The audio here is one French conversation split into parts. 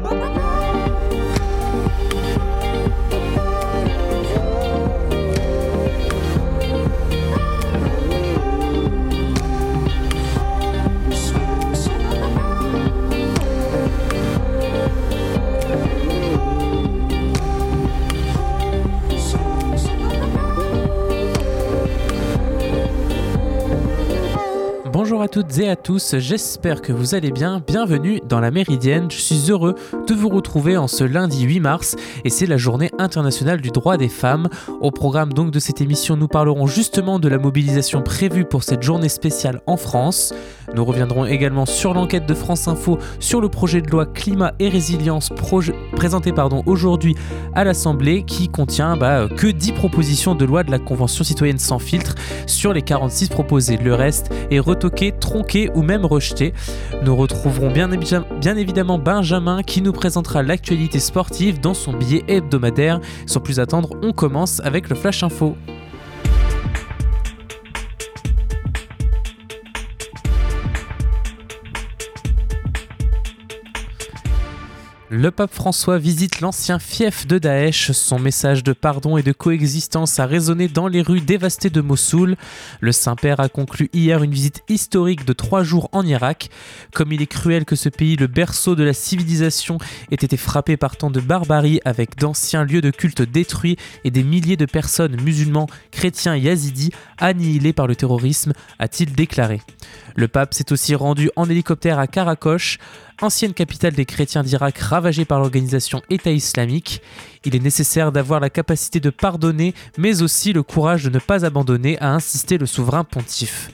Oh. À toutes et à tous, j'espère que vous allez bien. Bienvenue dans la Méridienne. Je suis heureux de vous retrouver en ce lundi 8 mars et c'est la journée internationale du droit des femmes. Au programme donc de cette émission, nous parlerons justement de la mobilisation prévue pour cette journée spéciale en France. Nous reviendrons également sur l'enquête de France Info sur le projet de loi climat et résilience présenté aujourd'hui à l'Assemblée qui contient bah, que 10 propositions de loi de la Convention citoyenne sans filtre sur les 46 proposées. Le reste est retoqué, tronqué ou même rejeté. Nous retrouverons bien évidemment Benjamin qui nous présentera l'actualité sportive dans son billet hebdomadaire. Sans plus attendre, on commence avec le Flash Info. Le pape François visite l'ancien fief de Daesh. Son message de pardon et de coexistence a résonné dans les rues dévastées de Mossoul. Le Saint-Père a conclu hier une visite historique de trois jours en Irak. Comme il est cruel que ce pays, le berceau de la civilisation, ait été frappé par tant de barbarie avec d'anciens lieux de culte détruits et des milliers de personnes musulmans, chrétiens et yazidis annihilés par le terrorisme, a-t-il déclaré. Le pape s'est aussi rendu en hélicoptère à Karakosh ancienne capitale des chrétiens d'Irak ravagée par l'organisation État islamique. Il est nécessaire d'avoir la capacité de pardonner, mais aussi le courage de ne pas abandonner, a insisté le souverain pontife.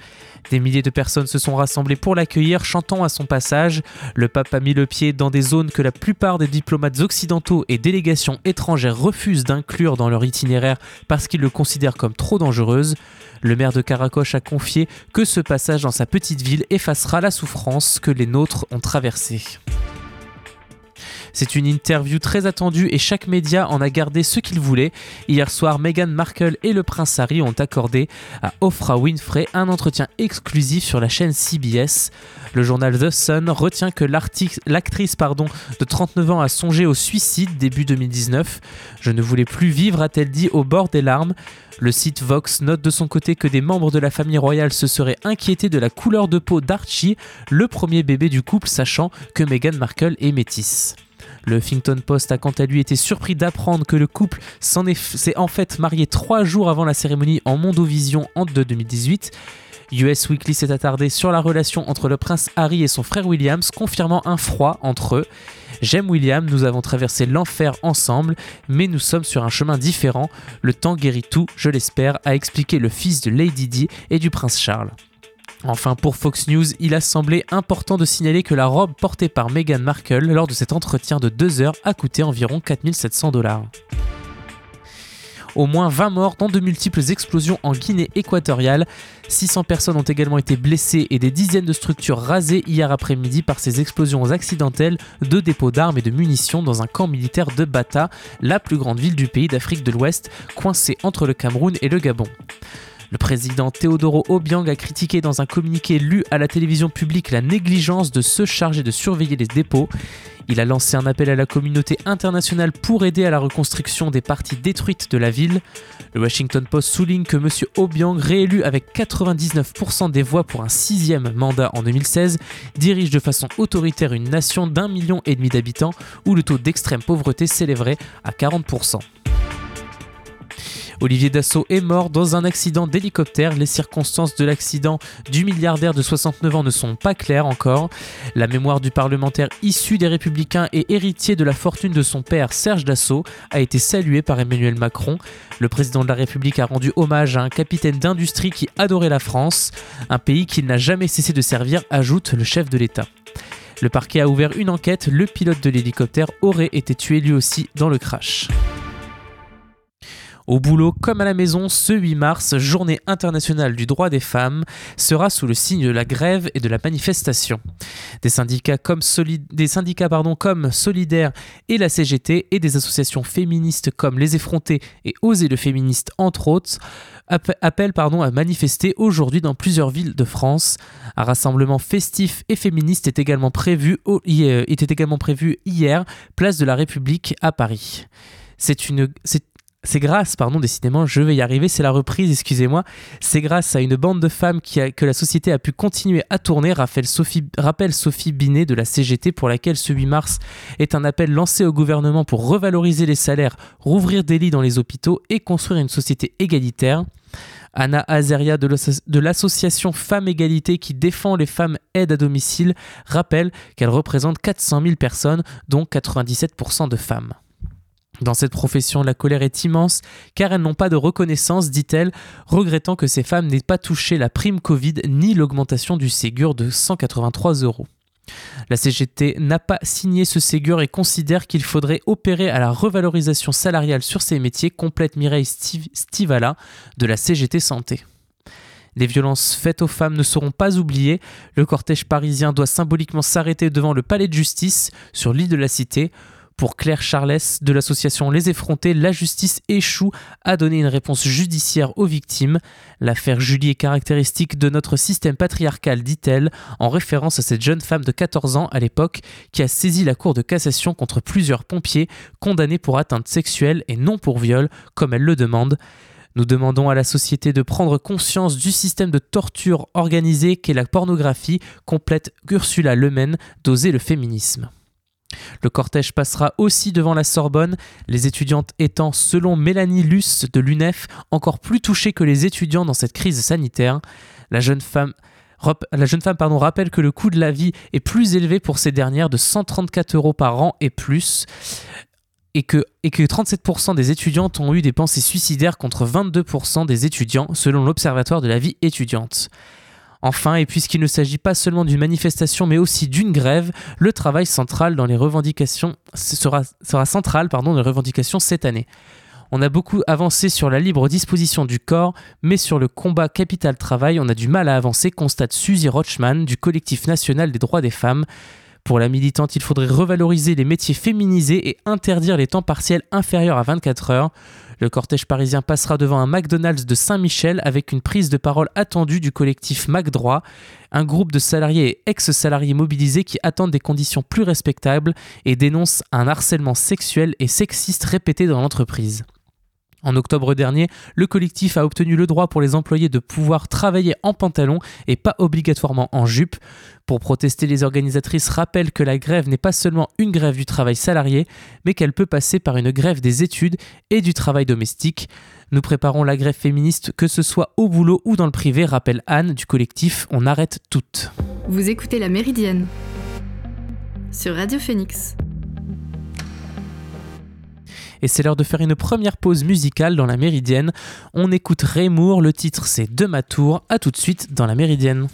Des milliers de personnes se sont rassemblées pour l'accueillir, chantant à son passage. Le pape a mis le pied dans des zones que la plupart des diplomates occidentaux et délégations étrangères refusent d'inclure dans leur itinéraire parce qu'ils le considèrent comme trop dangereuse. Le maire de Caracoche a confié que ce passage dans sa petite ville effacera la souffrance que les nôtres ont traversée. C'est une interview très attendue et chaque média en a gardé ce qu'il voulait. Hier soir, Meghan Markle et le prince Harry ont accordé à Oprah Winfrey un entretien exclusif sur la chaîne CBS. Le journal The Sun retient que l'actrice de 39 ans a songé au suicide début 2019. Je ne voulais plus vivre, a-t-elle dit, au bord des larmes. Le site Vox note de son côté que des membres de la famille royale se seraient inquiétés de la couleur de peau d'Archie, le premier bébé du couple, sachant que Meghan Markle est métisse. Le Huffington Post a quant à lui été surpris d'apprendre que le couple s'est en fait marié trois jours avant la cérémonie en Mondovision en 2018. US Weekly s'est attardé sur la relation entre le prince Harry et son frère Williams, confirmant un froid entre eux. J'aime William, nous avons traversé l'enfer ensemble, mais nous sommes sur un chemin différent. Le temps guérit tout, je l'espère, a expliqué le fils de Lady Di et du prince Charles. Enfin, pour Fox News, il a semblé important de signaler que la robe portée par Meghan Markle lors de cet entretien de deux heures a coûté environ 4700 dollars. Au moins 20 morts dans de multiples explosions en Guinée équatoriale. 600 personnes ont également été blessées et des dizaines de structures rasées hier après-midi par ces explosions accidentelles de dépôts d'armes et de munitions dans un camp militaire de Bata, la plus grande ville du pays d'Afrique de l'Ouest, coincée entre le Cameroun et le Gabon. Le président Teodoro Obiang a critiqué dans un communiqué lu à la télévision publique la négligence de ceux chargés de surveiller les dépôts. Il a lancé un appel à la communauté internationale pour aider à la reconstruction des parties détruites de la ville. Le Washington Post souligne que M. Obiang, réélu avec 99% des voix pour un sixième mandat en 2016, dirige de façon autoritaire une nation d'un million et demi d'habitants où le taux d'extrême pauvreté s'élèverait à 40%. Olivier Dassault est mort dans un accident d'hélicoptère. Les circonstances de l'accident du milliardaire de 69 ans ne sont pas claires encore. La mémoire du parlementaire issu des Républicains et héritier de la fortune de son père Serge Dassault a été saluée par Emmanuel Macron. Le président de la République a rendu hommage à un capitaine d'industrie qui adorait la France, un pays qu'il n'a jamais cessé de servir, ajoute le chef de l'État. Le parquet a ouvert une enquête, le pilote de l'hélicoptère aurait été tué lui aussi dans le crash. Au boulot comme à la maison, ce 8 mars, journée internationale du droit des femmes, sera sous le signe de la grève et de la manifestation. Des syndicats comme, comme Solidaire et la CGT et des associations féministes comme Les Effrontés et Oser le féministe entre autres appellent pardon, à manifester aujourd'hui dans plusieurs villes de France. Un rassemblement festif et féministe prévu, était également prévu hier, place de la République à Paris. C'est une, c'est grâce, pardon, décidément, je vais y arriver, c'est la reprise, excusez-moi. C'est grâce à une bande de femmes que la société a pu continuer à tourner, rappelle Sophie, rappelle Sophie Binet de la CGT, pour laquelle ce 8 mars est un appel lancé au gouvernement pour revaloriser les salaires, rouvrir des lits dans les hôpitaux et construire une société égalitaire. Anna Azeria de l'association Femmes Égalité qui défend les femmes aides à domicile rappelle qu'elle représente 400 000 personnes, dont 97% de femmes. Dans cette profession, la colère est immense car elles n'ont pas de reconnaissance, dit-elle, regrettant que ces femmes n'aient pas touché la prime Covid ni l'augmentation du Ségur de 183 euros. La CGT n'a pas signé ce Ségur et considère qu'il faudrait opérer à la revalorisation salariale sur ces métiers, complète Mireille Stivala de la CGT Santé. Les violences faites aux femmes ne seront pas oubliées. Le cortège parisien doit symboliquement s'arrêter devant le palais de justice sur l'île de la Cité pour Claire Charles de l'association Les Effrontés, la justice échoue à donner une réponse judiciaire aux victimes. L'affaire Julie est caractéristique de notre système patriarcal, dit-elle, en référence à cette jeune femme de 14 ans à l'époque qui a saisi la cour de cassation contre plusieurs pompiers condamnés pour atteinte sexuelle et non pour viol, comme elle le demande. Nous demandons à la société de prendre conscience du système de torture organisé qu'est la pornographie, complète Ursula Lemen d'oser le féminisme. Le cortège passera aussi devant la Sorbonne, les étudiantes étant, selon Mélanie Luce de l'UNEF, encore plus touchées que les étudiants dans cette crise sanitaire. La jeune femme rappelle que le coût de la vie est plus élevé pour ces dernières de 134 euros par an et plus, et que, et que 37% des étudiantes ont eu des pensées suicidaires contre 22% des étudiants, selon l'Observatoire de la vie étudiante. Enfin, et puisqu'il ne s'agit pas seulement d'une manifestation mais aussi d'une grève, le travail central dans les revendications sera, central pardon, dans les revendications cette année. On a beaucoup avancé sur la libre disposition du corps, mais sur le combat capital-travail, on a du mal à avancer, constate Suzy Rochman du collectif national des droits des femmes. Pour la militante, il faudrait revaloriser les métiers féminisés et interdire les temps partiels inférieurs à 24 heures. Le cortège parisien passera devant un McDonald's de Saint-Michel avec une prise de parole attendue du collectif MacDroit, un groupe de salariés et ex-salariés mobilisés qui attendent des conditions plus respectables et dénoncent un harcèlement sexuel et sexiste répété dans l'entreprise. En octobre dernier, le collectif a obtenu le droit pour les employés de pouvoir travailler en pantalon et pas obligatoirement en jupe. Pour protester, les organisatrices rappellent que la grève n'est pas seulement une grève du travail salarié, mais qu'elle peut passer par une grève des études et du travail domestique. Nous préparons la grève féministe, que ce soit au boulot ou dans le privé, rappelle Anne du collectif On arrête toutes. Vous écoutez La Méridienne sur Radio Phoenix. Et c'est l'heure de faire une première pause musicale dans la Méridienne. On écoute Raymour, le titre c'est De ma tour. A tout de suite dans la Méridienne.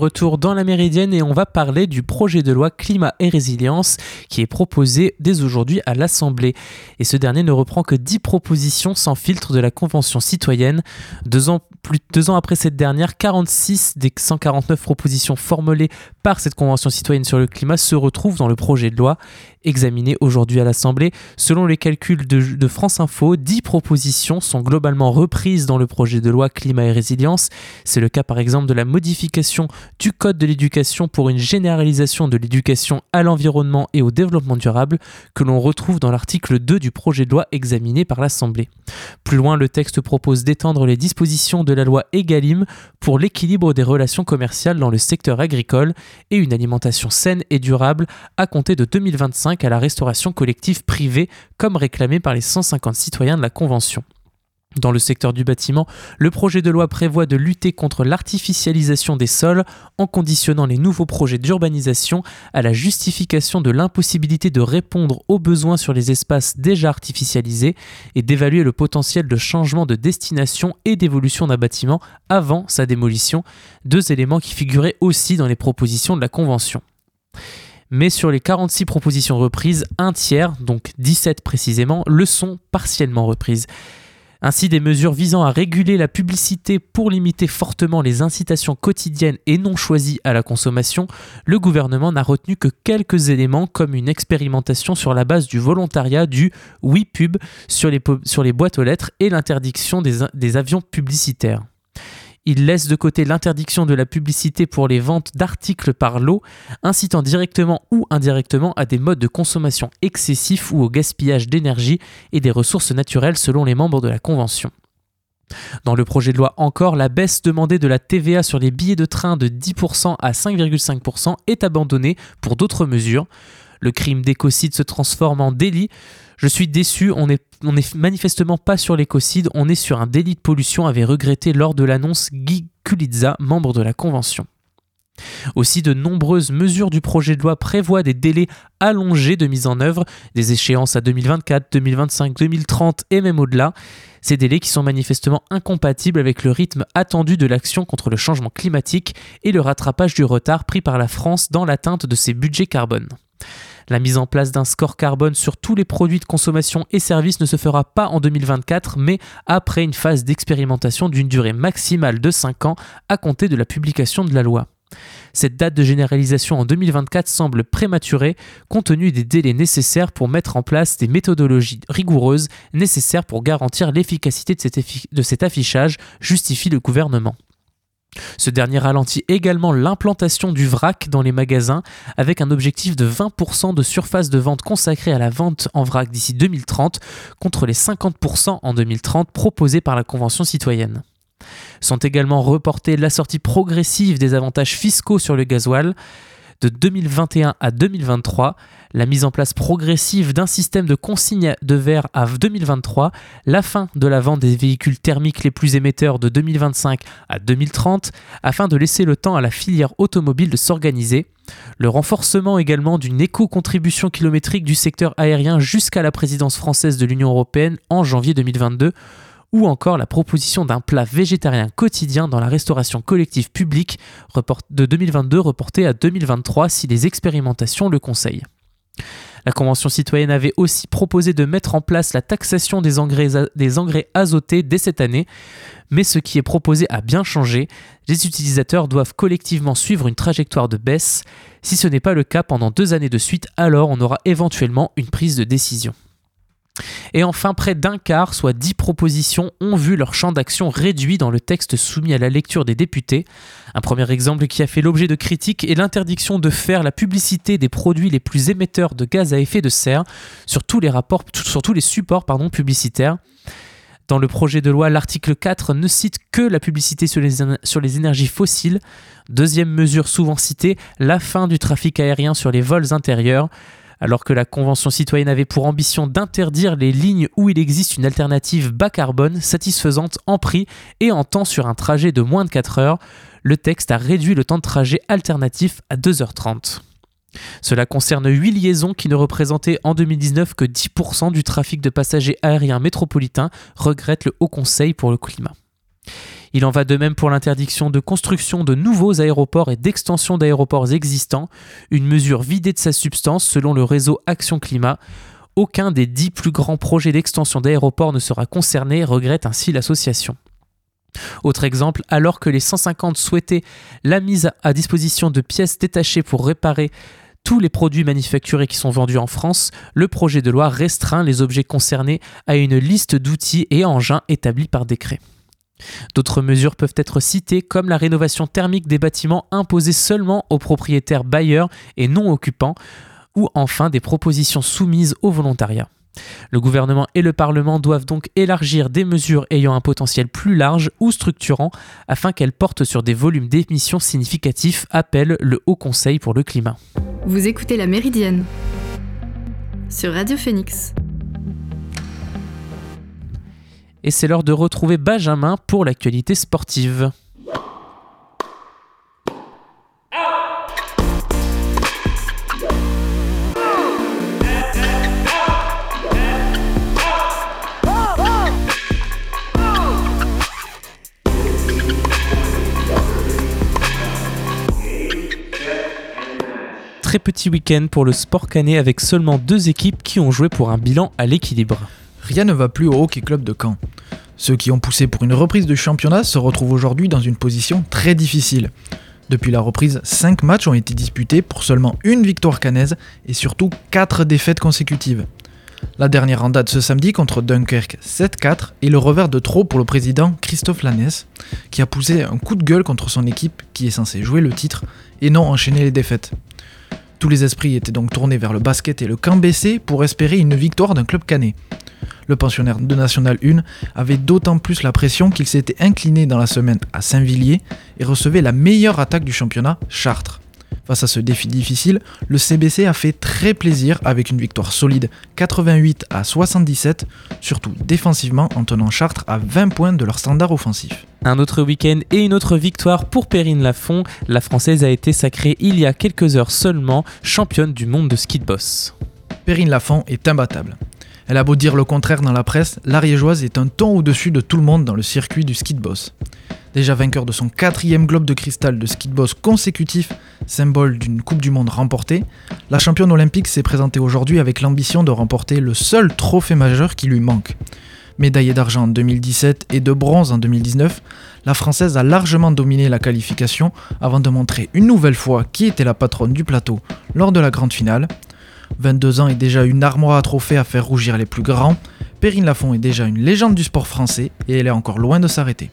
Retour dans la Méridienne et on va parler du projet de loi climat et résilience qui est proposé dès aujourd'hui à l'Assemblée. Et ce dernier ne reprend que 10 propositions sans filtre de la Convention citoyenne. Deux ans, plus, deux ans après cette dernière, 46 des 149 propositions formulées par cette Convention citoyenne sur le climat se retrouvent dans le projet de loi examiné aujourd'hui à l'Assemblée. Selon les calculs de, de France Info, 10 propositions sont globalement reprises dans le projet de loi climat et résilience. C'est le cas par exemple de la modification du Code de l'éducation pour une généralisation de l'éducation à l'environnement et au développement durable que l'on retrouve dans l'article 2 du projet de loi examiné par l'Assemblée. Plus loin, le texte propose d'étendre les dispositions de la loi EGalim pour l'équilibre des relations commerciales dans le secteur agricole et une alimentation saine et durable à compter de 2025 à la restauration collective privée comme réclamé par les 150 citoyens de la Convention. Dans le secteur du bâtiment, le projet de loi prévoit de lutter contre l'artificialisation des sols en conditionnant les nouveaux projets d'urbanisation à la justification de l'impossibilité de répondre aux besoins sur les espaces déjà artificialisés et d'évaluer le potentiel de changement de destination et d'évolution d'un bâtiment avant sa démolition, deux éléments qui figuraient aussi dans les propositions de la Convention. Mais sur les 46 propositions reprises, un tiers, donc 17 précisément, le sont partiellement reprises. Ainsi, des mesures visant à réguler la publicité pour limiter fortement les incitations quotidiennes et non choisies à la consommation, le gouvernement n'a retenu que quelques éléments comme une expérimentation sur la base du volontariat du oui pub sur les, boîtes aux lettres et l'interdiction des avions publicitaires. Il laisse de côté l'interdiction de la publicité pour les ventes d'articles par lot, incitant directement ou indirectement à des modes de consommation excessifs ou au gaspillage d'énergie et des ressources naturelles selon les membres de la Convention. Dans le projet de loi encore, la baisse demandée de la TVA sur les billets de train de 10% à 5,5% est abandonnée pour d'autres mesures. Le crime d'écocide se transforme en délit. Je suis déçu, on n'est manifestement pas sur l'écocide, on est sur un délit de pollution, avait regretté lors de l'annonce Guy Kulitza, membre de la Convention. Aussi, de nombreuses mesures du projet de loi prévoient des délais allongés de mise en œuvre, des échéances à 2024, 2025, 2030 et même au-delà. Ces délais qui sont manifestement incompatibles avec le rythme attendu de l'action contre le changement climatique et le rattrapage du retard pris par la France dans l'atteinte de ses budgets carbone. La mise en place d'un score carbone sur tous les produits de consommation et services ne se fera pas en 2024, mais après une phase d'expérimentation d'une durée maximale de 5 ans à compter de la publication de la loi. Cette date de généralisation en 2024 semble prématurée compte tenu des délais nécessaires pour mettre en place des méthodologies rigoureuses nécessaires pour garantir l'efficacité de, de cet affichage, justifie le gouvernement. Ce dernier ralentit également l'implantation du vrac dans les magasins avec un objectif de 20% de surface de vente consacrée à la vente en vrac d'ici 2030 contre les 50% en 2030 proposés par la Convention citoyenne. Sont également reportées la sortie progressive des avantages fiscaux sur le gasoil, de 2021 à 2023, la mise en place progressive d'un système de consigne de verre à 2023, la fin de la vente des véhicules thermiques les plus émetteurs de 2025 à 2030, afin de laisser le temps à la filière automobile de s'organiser, le renforcement également d'une éco-contribution kilométrique du secteur aérien jusqu'à la présidence française de l'Union européenne en janvier 2022, ou encore la proposition d'un plat végétarien quotidien dans la restauration collective publique de 2022 reportée à 2023 si les expérimentations le conseillent. La Convention citoyenne avait aussi proposé de mettre en place la taxation des engrais, des engrais azotés dès cette année, mais ce qui est proposé a bien changé. Les utilisateurs doivent collectivement suivre une trajectoire de baisse. Si ce n'est pas le cas pendant deux années de suite, alors on aura éventuellement une prise de décision. Et enfin, près d'un quart, soit 10 propositions, ont vu leur champ d'action réduit dans le texte soumis à la lecture des députés. Un premier exemple qui a fait l'objet de critiques est l'interdiction de faire la publicité des produits les plus émetteurs de gaz à effet de serre sur tous les, supports publicitaires. Dans le projet de loi, l'article 4 ne cite que la publicité sur les énergies fossiles. Deuxième mesure souvent citée, la fin du trafic aérien sur les vols intérieurs. Alors que la Convention citoyenne avait pour ambition d'interdire les lignes où il existe une alternative bas carbone satisfaisante en prix et en temps sur un trajet de moins de 4 heures, le texte a réduit le temps de trajet alternatif à 2h30. Cela concerne 8 liaisons qui ne représentaient en 2019 que 10% du trafic de passagers aériens métropolitains, regrette le Haut Conseil pour le climat. Il en va de même pour l'interdiction de construction de nouveaux aéroports et d'extension d'aéroports existants, une mesure vidée de sa substance selon le réseau Action Climat. Aucun des dix plus grands projets d'extension d'aéroports ne sera concerné, regrette ainsi l'association. Autre exemple, alors que les 150 souhaitaient la mise à disposition de pièces détachées pour réparer tous les produits manufacturés qui sont vendus en France, le projet de loi restreint les objets concernés à une liste d'outils et engins établis par décret. D'autres mesures peuvent être citées comme la rénovation thermique des bâtiments imposée seulement aux propriétaires bailleurs et non occupants, ou enfin des propositions soumises au volontariat. Le gouvernement et le Parlement doivent donc élargir des mesures ayant un potentiel plus large ou structurant afin qu'elles portent sur des volumes d'émissions significatifs, appelle le Haut Conseil pour le climat. Vous écoutez La Méridienne sur Radio Phoenix. Et c'est l'heure de retrouver Benjamin pour l'actualité sportive. Très petit week-end pour le sport canet avec seulement deux équipes qui ont joué pour un bilan à l'équilibre. Rien ne va plus au Hockey Club de Caen. Ceux qui ont poussé pour une reprise de championnat se retrouvent aujourd'hui dans une position très difficile. Depuis la reprise, 5 matchs ont été disputés pour seulement une victoire canaise et surtout 4 défaites consécutives. La dernière en date ce samedi contre Dunkerque 7-4 et le revers de trop pour le président Christophe Lanès, qui a poussé un coup de gueule contre son équipe qui est censée jouer le titre et non enchaîner les défaites. Tous les esprits étaient donc tournés vers le basket et le camp BC pour espérer une victoire d'un club canet. Le pensionnaire de National 1 avait d'autant plus la pression qu'il s'était incliné dans la semaine à Saint-Villiers et recevait la meilleure attaque du championnat, Chartres. Face à ce défi difficile, le CBC a fait très plaisir avec une victoire solide 88 à 77, surtout défensivement en tenant Chartres à 20 points de leur standard offensif. Un autre week-end et une autre victoire pour Perrine Lafont. La Française a été sacrée il y a quelques heures seulement championne du monde de ski de boss. Perrine Lafont est imbattable. Elle a beau dire le contraire dans la presse, l'Ariégeoise est un ton au-dessus de tout le monde dans le circuit du ski de boss. Déjà vainqueur de son quatrième globe de cristal de ski de boss consécutif, symbole d'une Coupe du Monde remportée, la championne olympique s'est présentée aujourd'hui avec l'ambition de remporter le seul trophée majeur qui lui manque. Médaillée d'argent en 2017 et de bronze en 2019, la Française a largement dominé la qualification avant de montrer une nouvelle fois qui était la patronne du plateau lors de la grande finale. 22 ans et déjà une armoire à trophées à faire rougir les plus grands, Perrine Lafont est déjà une légende du sport français et elle est encore loin de s'arrêter.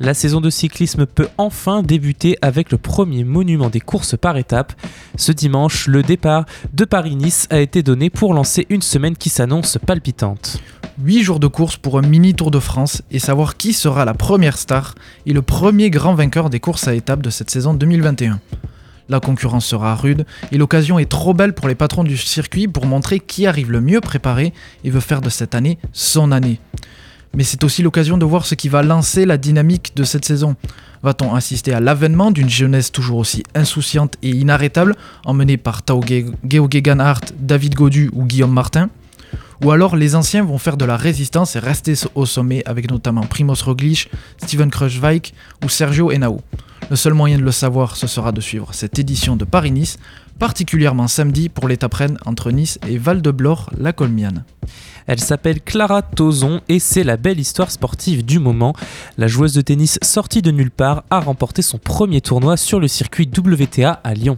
La saison de cyclisme peut enfin débuter avec le premier monument des courses par étapes. Ce dimanche, le départ de Paris-Nice a été donné pour lancer une semaine qui s'annonce palpitante. 8 jours de course pour un mini Tour de France et savoir qui sera la première star et le premier grand vainqueur des courses à étapes de cette saison 2021. La concurrence sera rude et l'occasion est trop belle pour les patrons du circuit pour montrer qui arrive le mieux préparé et veut faire de cette année son année. Mais c'est aussi l'occasion de voir ce qui va lancer la dynamique de cette saison. Va-t-on assister à l'avènement d'une jeunesse toujours aussi insouciante et inarrêtable, emmenée par Tao Geoghegan Hart, David Godu ou Guillaume Martin? Ou alors les anciens vont faire de la résistance et rester au sommet avec notamment Primoz Roglic, Steven Kruijswijk ou Sergio Henao. Le seul moyen de le savoir, ce sera de suivre cette édition de Paris-Nice, particulièrement samedi pour l'étape reine entre Nice et Val-de-Blore, la Colmiane. Elle s'appelle Clara Tozon et c'est la belle histoire sportive du moment. La joueuse de tennis sortie de nulle part a remporté son premier tournoi sur le circuit WTA à Lyon.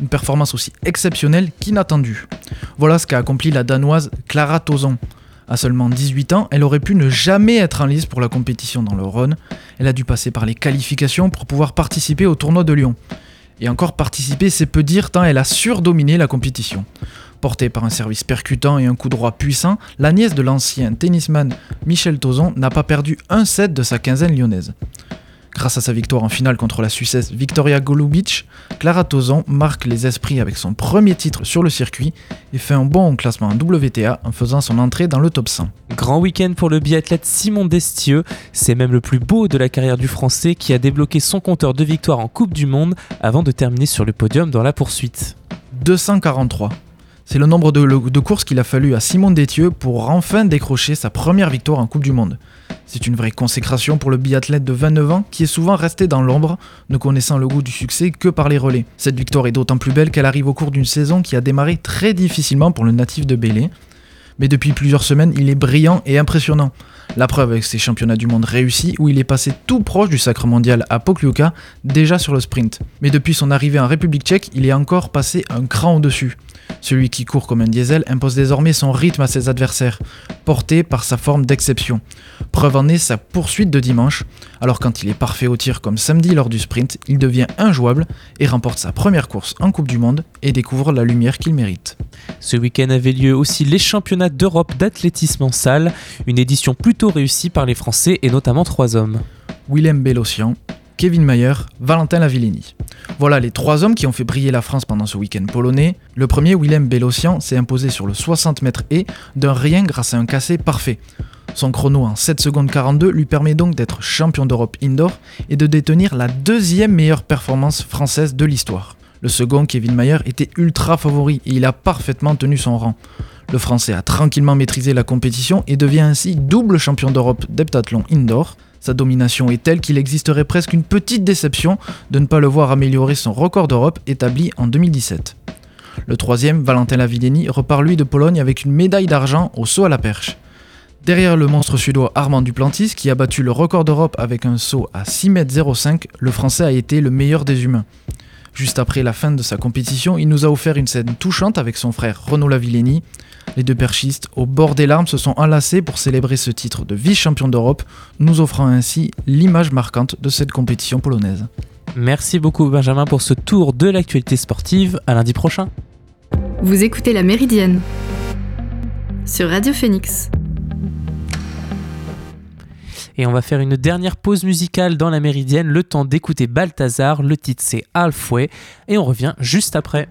Une performance aussi exceptionnelle qu'inattendue. Voilà ce qu'a accompli la danoise Clara Tozon. À seulement 18 ans, elle aurait pu ne jamais être en lice pour la compétition dans le Rhône. Elle a dû passer par les qualifications pour pouvoir participer au tournoi de Lyon. Et encore participer, c'est peu dire tant elle a surdominé la compétition. Portée par un service percutant et un coup droit puissant, la nièce de l'ancien tennisman Michel Tozon n'a pas perdu un set de sa quinzaine lyonnaise. Grâce à sa victoire en finale contre la Suissesse Victoria Golubic, Clara Tozon marque les esprits avec son premier titre sur le circuit et fait un bon classement en WTA en faisant son entrée dans le top 100. Grand week-end pour le biathlète Simon Destieux. C'est même le plus beau de la carrière du Français qui a débloqué son compteur de victoires en Coupe du Monde avant de terminer sur le podium dans la poursuite. 243. C'est le nombre de, courses qu'il a fallu à Simon Détieux pour enfin décrocher sa première victoire en Coupe du Monde. C'est une vraie consécration pour le biathlète de 29 ans qui est souvent resté dans l'ombre, ne connaissant le goût du succès que par les relais. Cette victoire est d'autant plus belle qu'elle arrive au cours d'une saison qui a démarré très difficilement pour le natif de Bélé. Mais depuis plusieurs semaines, il est brillant et impressionnant. La preuve avec ses championnats du monde réussis où il est passé tout proche du sacre mondial à Pokljuka, déjà sur le sprint. Mais depuis son arrivée en République tchèque, il est encore passé un cran au-dessus. Celui qui court comme un diesel impose désormais son rythme à ses adversaires, porté par sa forme d'exception. Preuve en est sa poursuite de dimanche, alors quand il est parfait au tir comme samedi lors du sprint, il devient injouable et remporte sa première course en Coupe du Monde et découvre la lumière qu'il mérite. Ce week-end avait lieu aussi les championnats d'Europe d'athlétisme en salle, une édition plutôt réussie par les Français et notamment trois hommes. Willem Bellossian, Kevin Mayer, Valentin Lavilleni. Voilà les trois hommes qui ont fait briller la France pendant ce week-end polonais. Le premier, Willem Bellossian, s'est imposé sur le 60 mètres et d'un rien grâce à un cassé parfait. Son chrono en 7 secondes 42 lui permet donc d'être champion d'Europe indoor et de détenir la deuxième meilleure performance française de l'histoire. Le second, Kevin Mayer, était ultra favori et il a parfaitement tenu son rang. Le Français a tranquillement maîtrisé la compétition et devient ainsi double champion d'Europe d'heptathlon indoor. Sa domination est telle qu'il existerait presque une petite déception de ne pas le voir améliorer son record d'Europe établi en 2017. Le troisième, Valentin Lavilleni, repart lui de Pologne avec une médaille d'argent au saut à la perche. Derrière le monstre suédois Armand Duplantis, qui a battu le record d'Europe avec un saut à 6,05 m, le français a été le meilleur des humains. Juste après la fin de sa compétition, il nous a offert une scène touchante avec son frère Renaud Lavilleni. Les deux perchistes, au bord des larmes, se sont enlacés pour célébrer ce titre de vice-champion d'Europe, nous offrant ainsi l'image marquante de cette compétition polonaise. Merci beaucoup Benjamin pour ce tour de l'actualité sportive. À lundi prochain. Vous écoutez La Méridienne sur Radio Phoenix. Et on va faire une dernière pause musicale dans la méridienne, le temps d'écouter Balthazar. Le titre c'est Halfway et on revient juste après.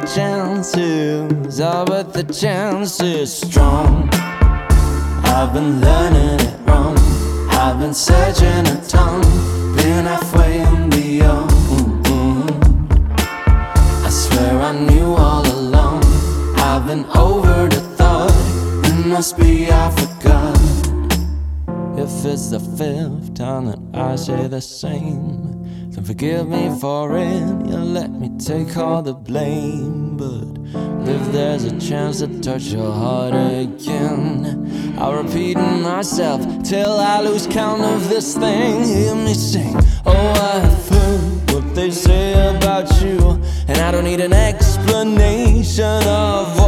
The chances, are but the chance is strong. I've been learning it wrong. I've been searching a tongue, been halfway and beyond. I swear I knew all along. I've been over the thought. It must be I forgot. If it's the fifth time that I say the same, then forgive me for it. You let me take all the blame. But if there's a chance to touch your heart again, I'll repeat myself till I lose count of this thing. Hear me sing. Oh, I've heard what they say about you, and I don't need an explanation of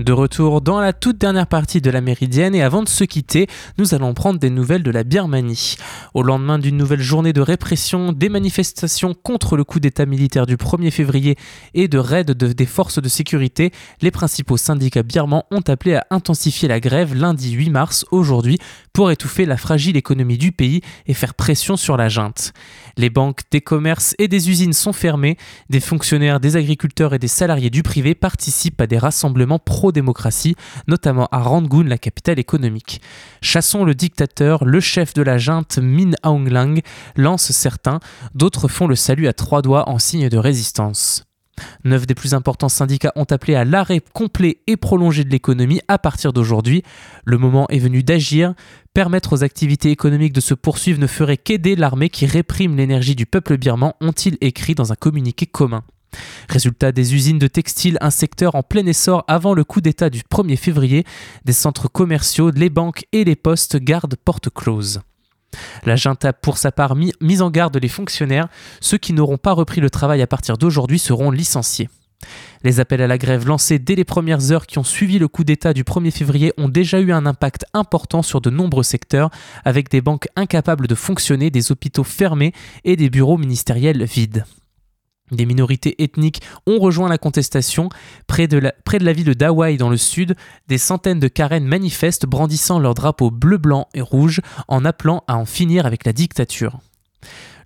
De retour dans la toute dernière partie de la Méridienne et avant de se quitter, nous allons prendre des nouvelles de la Birmanie. Au lendemain d'une nouvelle journée de répression, des manifestations contre le coup d'état militaire du 1er février et de raids de- des forces de sécurité, les principaux syndicats birmans ont appelé à intensifier la grève lundi 8 mars, aujourd'hui, pour étouffer la fragile économie du pays et faire pression sur la junte. Les banques, des commerces et des usines sont fermées, des fonctionnaires, des agriculteurs et des salariés du privé participent à des rassemblements pro-démocratie, notamment à Rangoon, la capitale économique. Chassons le dictateur, le chef de la junte Min Aung Hlaing lance certains, d'autres font le salut à trois doigts en signe de résistance. Neuf des plus importants syndicats ont appelé à l'arrêt complet et prolongé de l'économie à partir d'aujourd'hui. Le moment est venu d'agir. Permettre aux activités économiques de se poursuivre ne ferait qu'aider l'armée qui réprime l'énergie du peuple birman, ont-ils écrit dans un communiqué commun. Résultat des usines de textiles, un secteur en plein essor avant le coup d'État du 1er février, des centres commerciaux, les banques et les postes gardent porte close. La junte a pour sa part mis, mis en garde les fonctionnaires, ceux qui n'auront pas repris le travail à partir d'aujourd'hui seront licenciés. Les appels à la grève lancés dès les premières heures qui ont suivi le coup d'État du 1er février ont déjà eu un impact important sur de nombreux secteurs, avec des banques incapables de fonctionner, des hôpitaux fermés et des bureaux ministériels vides. Des minorités ethniques ont rejoint la contestation. Près de la, de ville d'Hawaï dans le sud, des centaines de Karen manifestent brandissant leurs drapeaux bleu, blanc et rouge en appelant à en finir avec la dictature.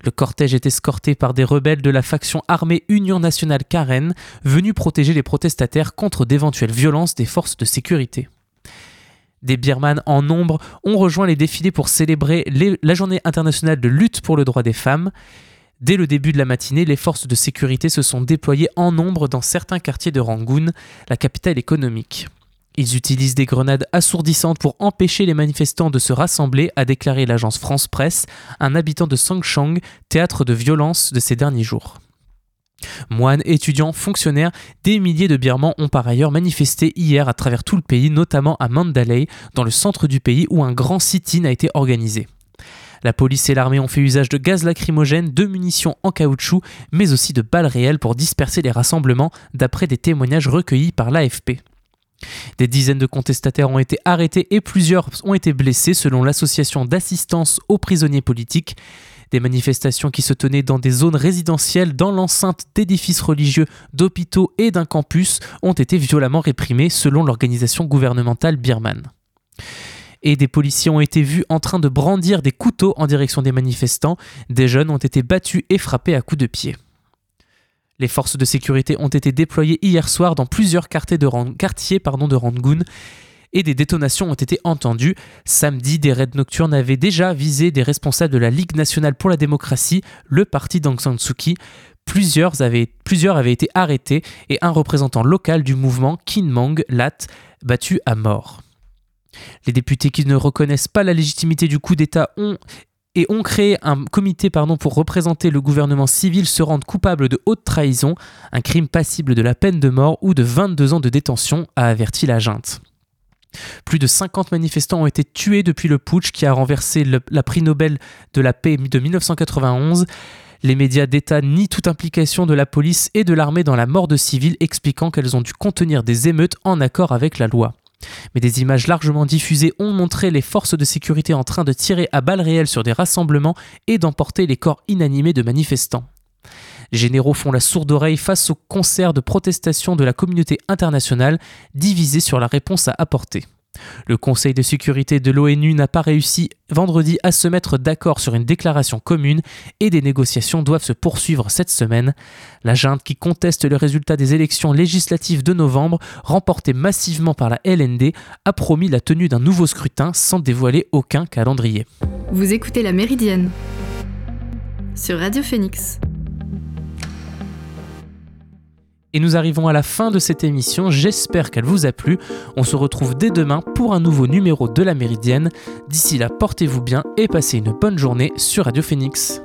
Le cortège est escorté par des rebelles de la faction armée Union nationale Karen, venus protéger les protestataires contre d'éventuelles violences des forces de sécurité. Des Birmanes en nombre ont rejoint les défilés pour célébrer la journée internationale de lutte pour le droit des femmes. Dès le début de la matinée, les forces de sécurité se sont déployées en nombre dans certains quartiers de Rangoon, la capitale économique. Ils utilisent des grenades assourdissantes pour empêcher les manifestants de se rassembler, a déclaré l'agence France Presse, un habitant de Sangchang, théâtre de violence de ces derniers jours. Moines, étudiants, fonctionnaires, des milliers de Birmans ont par ailleurs manifesté hier à travers tout le pays, notamment à Mandalay, dans le centre du pays où un grand sit-in a été organisé. La police et l'armée ont fait usage de gaz lacrymogène, de munitions en caoutchouc, mais aussi de balles réelles pour disperser les rassemblements, d'après des témoignages recueillis par l'AFP. Des dizaines de contestataires ont été arrêtés et plusieurs ont été blessés selon l'association d'assistance aux prisonniers politiques. Des manifestations qui se tenaient dans des zones résidentielles, dans l'enceinte d'édifices religieux, d'hôpitaux et d'un campus ont été violemment réprimées selon l'organisation gouvernementale birmane. Et des policiers ont été vus en train de brandir des couteaux en direction des manifestants. Des jeunes ont été battus et frappés à coups de pied. Les forces de sécurité ont été déployées hier soir dans plusieurs quartiers de, Rangoon et des détonations ont été entendues. Samedi, des raids nocturnes avaient déjà visé des responsables de la Ligue nationale pour la démocratie, le parti d'Aung San Suu Kyi. Plusieurs avaient, été arrêtés et un représentant local du mouvement, Kin Mang Lat, battu à mort. Les députés qui ne reconnaissent pas la légitimité du coup d'État ont et ont créé un comité pour représenter le gouvernement civil se rendent coupables de haute trahison, un crime passible de la peine de mort ou de 22 ans de détention, a averti la junte. Plus de 50 manifestants ont été tués depuis le putsch qui a renversé la prix Nobel de la paix de 1991. Les médias d'État nient toute implication de la police et de l'armée dans la mort de civils, expliquant qu'elles ont dû contenir des émeutes en accord avec la loi. Mais des images largement diffusées ont montré les forces de sécurité en train de tirer à balles réelles sur des rassemblements et d'emporter les corps inanimés de manifestants. Les généraux font la sourde oreille face au concert de protestation de la communauté internationale, divisée sur la réponse à apporter. Le Conseil de sécurité de l'ONU n'a pas réussi vendredi à se mettre d'accord sur une déclaration commune et des négociations doivent se poursuivre cette semaine. La junte qui conteste le résultat des élections législatives de novembre, remportées massivement par la LND, a promis la tenue d'un nouveau scrutin sans dévoiler aucun calendrier. Vous écoutez La Méridienne sur Radio Phoenix. Et nous arrivons à la fin de cette émission, j'espère qu'elle vous a plu. On se retrouve dès demain pour un nouveau numéro de la Méridienne. D'ici là, portez-vous bien et passez une bonne journée sur Radio Phoenix.